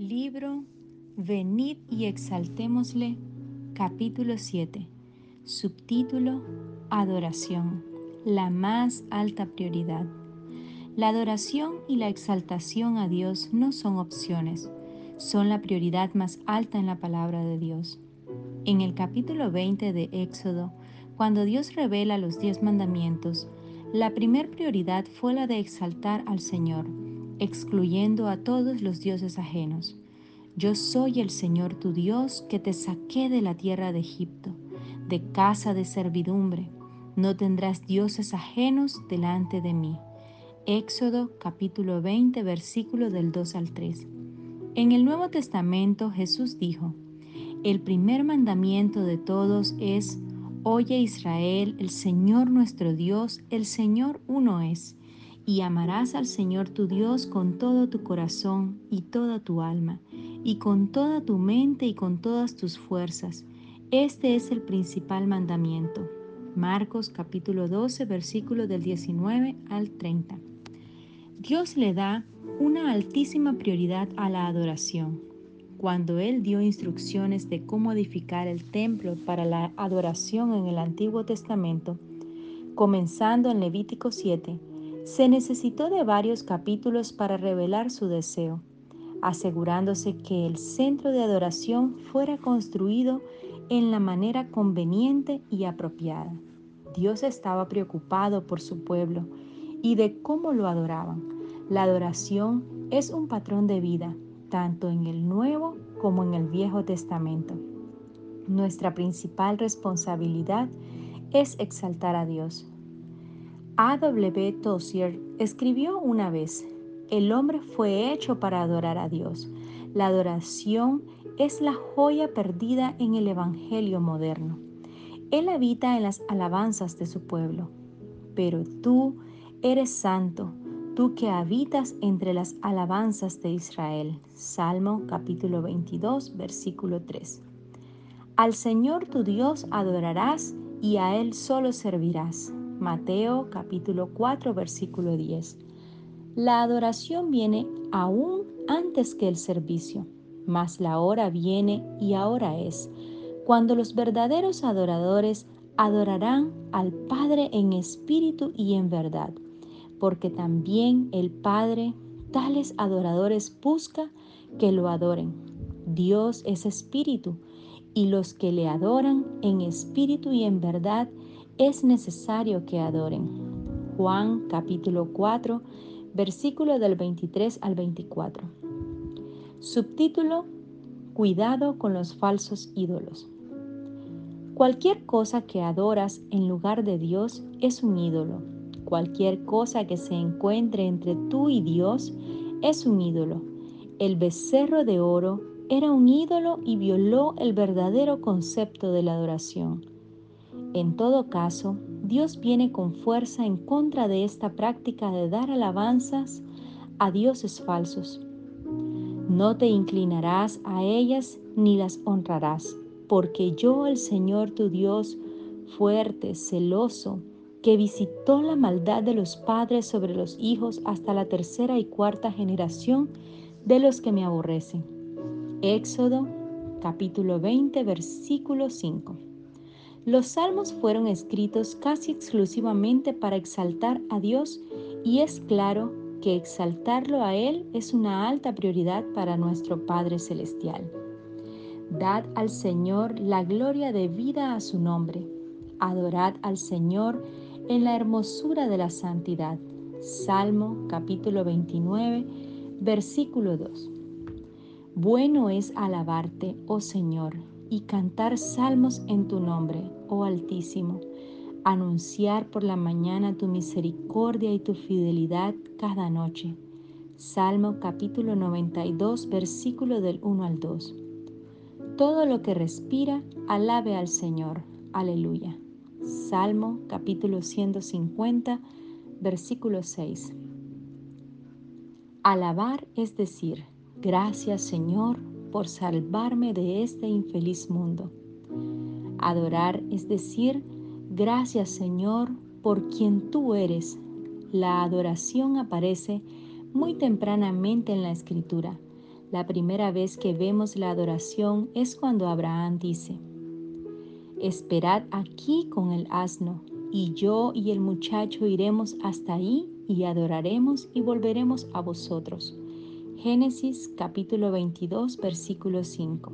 Libro Venid y exaltémosle, capítulo 7. Subtítulo Adoración, la más alta prioridad. La adoración y la exaltación a Dios no son opciones, son la prioridad más alta en la palabra de Dios. En el capítulo 20 de Éxodo, cuando Dios revela los diez mandamientos, la primer prioridad fue la de exaltar al Señor excluyendo a todos los dioses ajenos. Yo soy el Señor tu Dios que te saqué de la tierra de Egipto, de casa de servidumbre. No tendrás dioses ajenos delante de mí. Éxodo capítulo 20 versículo del 2 al 3. En el Nuevo Testamento Jesús dijo, el primer mandamiento de todos es, Oye Israel, el Señor nuestro Dios, el Señor uno es y amarás al Señor tu Dios con todo tu corazón y toda tu alma, y con toda tu mente y con todas tus fuerzas. Este es el principal mandamiento. Marcos capítulo 12, versículo del 19 al 30. Dios le da una altísima prioridad a la adoración. Cuando Él dio instrucciones de cómo edificar el templo para la adoración en el Antiguo Testamento, comenzando en Levítico 7, se necesitó de varios capítulos para revelar su deseo, asegurándose que el centro de adoración fuera construido en la manera conveniente y apropiada. Dios estaba preocupado por su pueblo y de cómo lo adoraban. La adoración es un patrón de vida, tanto en el Nuevo como en el Viejo Testamento. Nuestra principal responsabilidad es exaltar a Dios, a. W. Tozier escribió una vez, el hombre fue hecho para adorar a Dios. La adoración es la joya perdida en el Evangelio moderno. Él habita en las alabanzas de su pueblo. Pero tú eres santo, tú que habitas entre las alabanzas de Israel. Salmo capítulo 22, versículo 3. Al Señor tu Dios adorarás y a Él solo servirás. Mateo capítulo 4 versículo 10. La adoración viene aún antes que el servicio, mas la hora viene y ahora es, cuando los verdaderos adoradores adorarán al Padre en espíritu y en verdad, porque también el Padre tales adoradores busca que lo adoren. Dios es espíritu, y los que le adoran en espíritu y en verdad es necesario que adoren. Juan capítulo 4, versículo del 23 al 24. Subtítulo Cuidado con los falsos ídolos. Cualquier cosa que adoras en lugar de Dios es un ídolo. Cualquier cosa que se encuentre entre tú y Dios es un ídolo. El becerro de oro era un ídolo y violó el verdadero concepto de la adoración. En todo caso, Dios viene con fuerza en contra de esta práctica de dar alabanzas a dioses falsos. No te inclinarás a ellas ni las honrarás, porque yo, el Señor tu Dios, fuerte, celoso, que visitó la maldad de los padres sobre los hijos hasta la tercera y cuarta generación de los que me aborrecen. Éxodo capítulo 20 versículo 5. Los salmos fueron escritos casi exclusivamente para exaltar a Dios y es claro que exaltarlo a Él es una alta prioridad para nuestro Padre Celestial. Dad al Señor la gloria de vida a su nombre. Adorad al Señor en la hermosura de la santidad. Salmo capítulo 29, versículo 2. Bueno es alabarte, oh Señor, y cantar salmos en tu nombre, oh Altísimo, anunciar por la mañana tu misericordia y tu fidelidad cada noche. Salmo capítulo 92, versículo del 1 al 2. Todo lo que respira, alabe al Señor. Aleluya. Salmo capítulo 150, versículo 6. Alabar es decir, gracias Señor por salvarme de este infeliz mundo. Adorar es decir, gracias Señor por quien tú eres. La adoración aparece muy tempranamente en la escritura. La primera vez que vemos la adoración es cuando Abraham dice, Esperad aquí con el asno, y yo y el muchacho iremos hasta ahí y adoraremos y volveremos a vosotros. Génesis capítulo 22 versículo 5.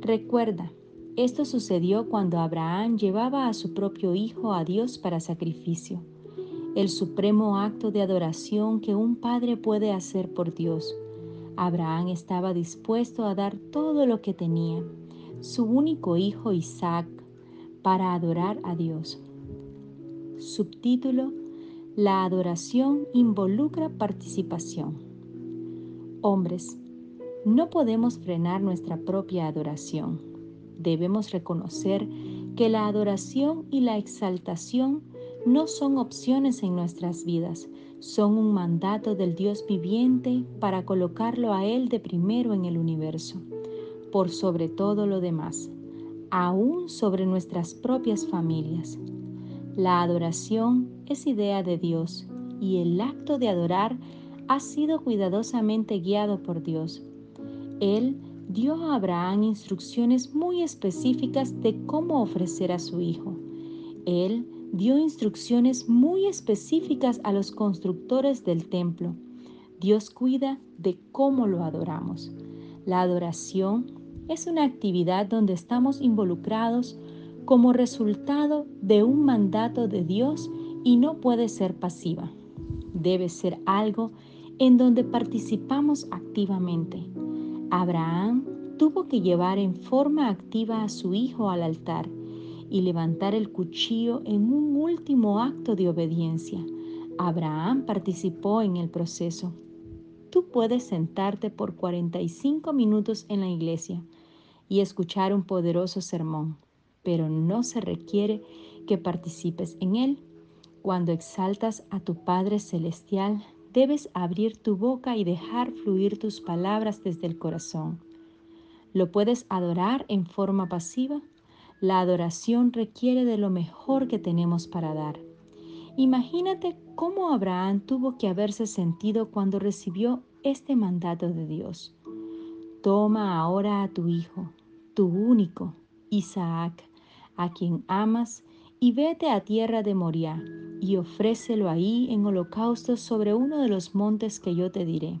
Recuerda, esto sucedió cuando Abraham llevaba a su propio hijo a Dios para sacrificio, el supremo acto de adoración que un padre puede hacer por Dios. Abraham estaba dispuesto a dar todo lo que tenía, su único hijo Isaac, para adorar a Dios. Subtítulo La adoración involucra participación. Hombres, no podemos frenar nuestra propia adoración debemos reconocer que la adoración y la exaltación no son opciones en nuestras vidas, son un mandato del Dios viviente para colocarlo a Él de primero en el universo, por sobre todo lo demás, aún sobre nuestras propias familias. La adoración es idea de Dios y el acto de adorar ha sido cuidadosamente guiado por Dios. Él dio a Abraham instrucciones muy específicas de cómo ofrecer a su hijo. Él dio instrucciones muy específicas a los constructores del templo. Dios cuida de cómo lo adoramos. La adoración es una actividad donde estamos involucrados como resultado de un mandato de Dios y no puede ser pasiva. Debe ser algo en donde participamos activamente. Abraham tuvo que llevar en forma activa a su hijo al altar y levantar el cuchillo en un último acto de obediencia. Abraham participó en el proceso. Tú puedes sentarte por 45 minutos en la iglesia y escuchar un poderoso sermón, pero no se requiere que participes en él. Cuando exaltas a tu Padre Celestial, debes abrir tu boca y dejar fluir tus palabras desde el corazón. ¿Lo puedes adorar en forma pasiva? La adoración requiere de lo mejor que tenemos para dar. Imagínate cómo Abraham tuvo que haberse sentido cuando recibió este mandato de Dios. Toma ahora a tu hijo, tu único, Isaac, a quien amas, y vete a tierra de Moriah y ofrécelo ahí en holocausto sobre uno de los montes que yo te diré.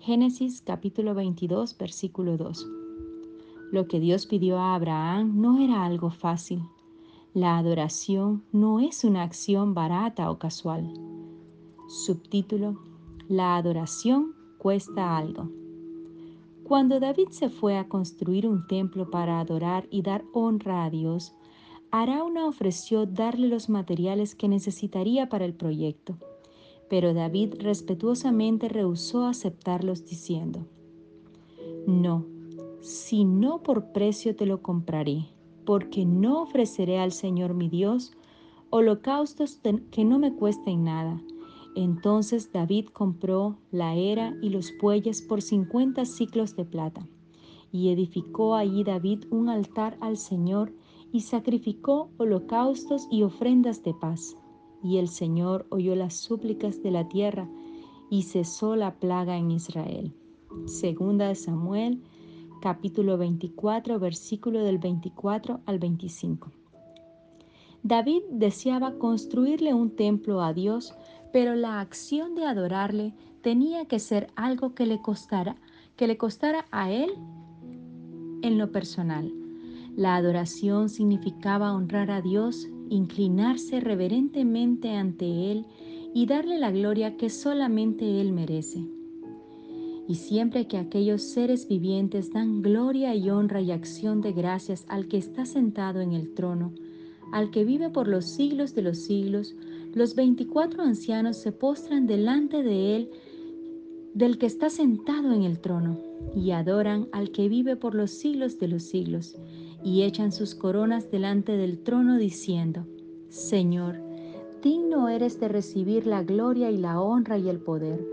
Génesis capítulo 22 versículo 2. Lo que Dios pidió a Abraham no era algo fácil. La adoración no es una acción barata o casual. Subtítulo La adoración cuesta algo. Cuando David se fue a construir un templo para adorar y dar honra a Dios, Arauna ofreció darle los materiales que necesitaría para el proyecto, pero David respetuosamente rehusó aceptarlos diciendo, No, si no por precio te lo compraré, porque no ofreceré al Señor mi Dios holocaustos que no me cuesten nada. Entonces David compró la era y los bueyes por cincuenta ciclos de plata, y edificó allí David un altar al Señor y sacrificó holocaustos y ofrendas de paz. Y el Señor oyó las súplicas de la tierra y cesó la plaga en Israel. Segunda de Samuel, capítulo 24, versículo del 24 al 25. David deseaba construirle un templo a Dios, pero la acción de adorarle tenía que ser algo que le costara, que le costara a él en lo personal la adoración significaba honrar a Dios, inclinarse reverentemente ante Él y darle la gloria que solamente Él merece. Y siempre que aquellos seres vivientes dan gloria y honra y acción de gracias al que está sentado en el trono, al que vive por los siglos de los siglos, los veinticuatro ancianos se postran delante de Él, del que está sentado en el trono, y adoran al que vive por los siglos de los siglos y echan sus coronas delante del trono diciendo, Señor, digno eres de recibir la gloria y la honra y el poder,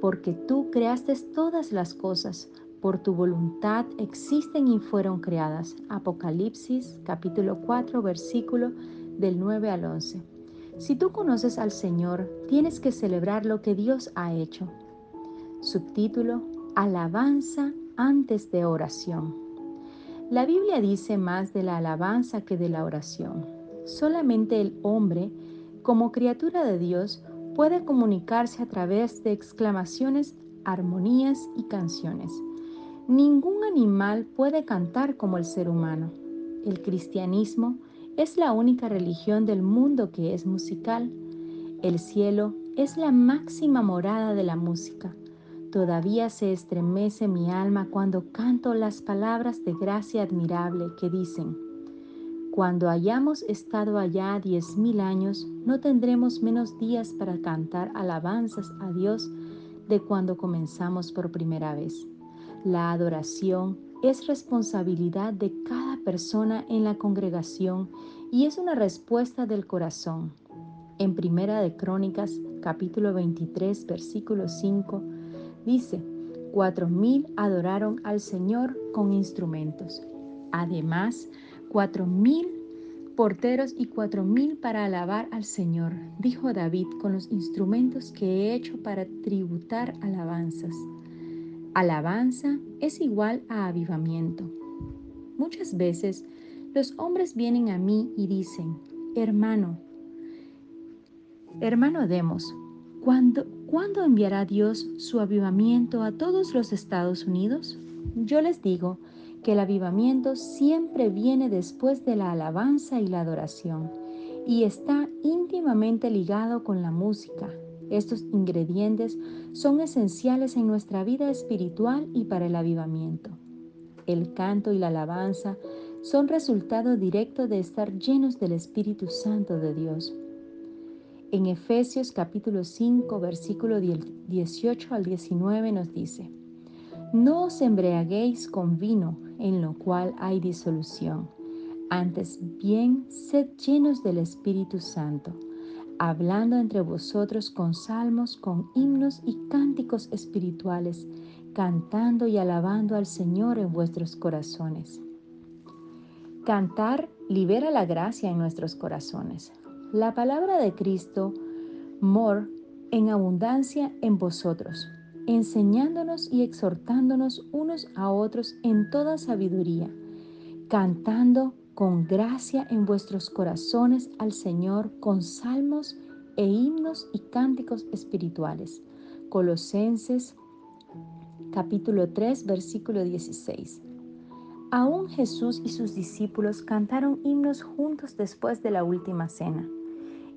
porque tú creaste todas las cosas, por tu voluntad existen y fueron creadas. Apocalipsis capítulo 4 versículo del 9 al 11. Si tú conoces al Señor, tienes que celebrar lo que Dios ha hecho. Subtítulo Alabanza antes de oración. La Biblia dice más de la alabanza que de la oración. Solamente el hombre, como criatura de Dios, puede comunicarse a través de exclamaciones, armonías y canciones. Ningún animal puede cantar como el ser humano. El cristianismo es la única religión del mundo que es musical. El cielo es la máxima morada de la música. Todavía se estremece mi alma cuando canto las palabras de gracia admirable que dicen, cuando hayamos estado allá diez mil años, no tendremos menos días para cantar alabanzas a Dios de cuando comenzamos por primera vez. La adoración es responsabilidad de cada persona en la congregación y es una respuesta del corazón. En Primera de Crónicas, capítulo 23, versículo 5, dice, cuatro mil adoraron al Señor con instrumentos. Además, cuatro mil porteros y cuatro mil para alabar al Señor, dijo David, con los instrumentos que he hecho para tributar alabanzas. Alabanza es igual a avivamiento. Muchas veces los hombres vienen a mí y dicen, hermano, hermano Demos, ¿cuándo, ¿cuándo enviará Dios su avivamiento a todos los Estados Unidos? Yo les digo que el avivamiento siempre viene después de la alabanza y la adoración y está íntimamente ligado con la música, estos ingredientes son esenciales en nuestra vida espiritual y para el avivamiento. El canto y la alabanza son resultado directo de estar llenos del Espíritu Santo de Dios. En Efesios capítulo 5, versículo 18 al 19 nos dice, No os embriaguéis con vino, en lo cual hay disolución, antes bien sed llenos del Espíritu Santo hablando entre vosotros con salmos, con himnos y cánticos espirituales, cantando y alabando al Señor en vuestros corazones. Cantar libera la gracia en nuestros corazones. La palabra de Cristo, mor en abundancia en vosotros, enseñándonos y exhortándonos unos a otros en toda sabiduría, cantando con gracia en vuestros corazones al Señor con salmos e himnos y cánticos espirituales. Colosenses capítulo 3 versículo 16. Aún Jesús y sus discípulos cantaron himnos juntos después de la última cena,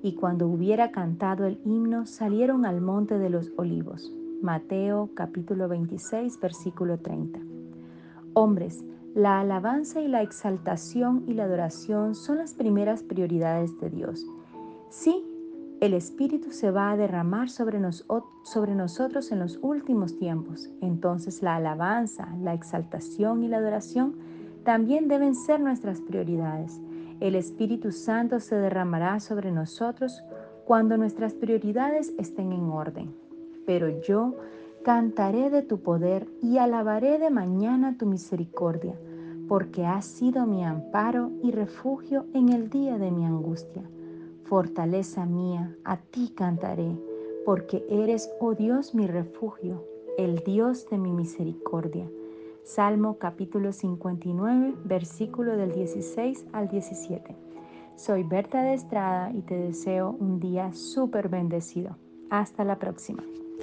y cuando hubiera cantado el himno salieron al monte de los olivos. Mateo capítulo 26 versículo 30. Hombres, la alabanza y la exaltación y la adoración son las primeras prioridades de Dios. Sí, el Espíritu se va a derramar sobre, sobre, nosotros en los últimos tiempos. Entonces la alabanza, la exaltación y la adoración también deben ser nuestras prioridades. El Espíritu Santo se derramará sobre nosotros cuando nuestras prioridades estén en orden. Pero yo Cantaré de tu poder y alabaré de mañana tu misericordia, porque has sido mi amparo y refugio en el día de mi angustia. Fortaleza mía, a ti cantaré, porque eres, oh Dios, mi refugio, el Dios de mi misericordia. Salmo capítulo 59, versículo del 16 al 17. Soy Berta de Estrada y te deseo un día súper bendecido. Hasta la próxima.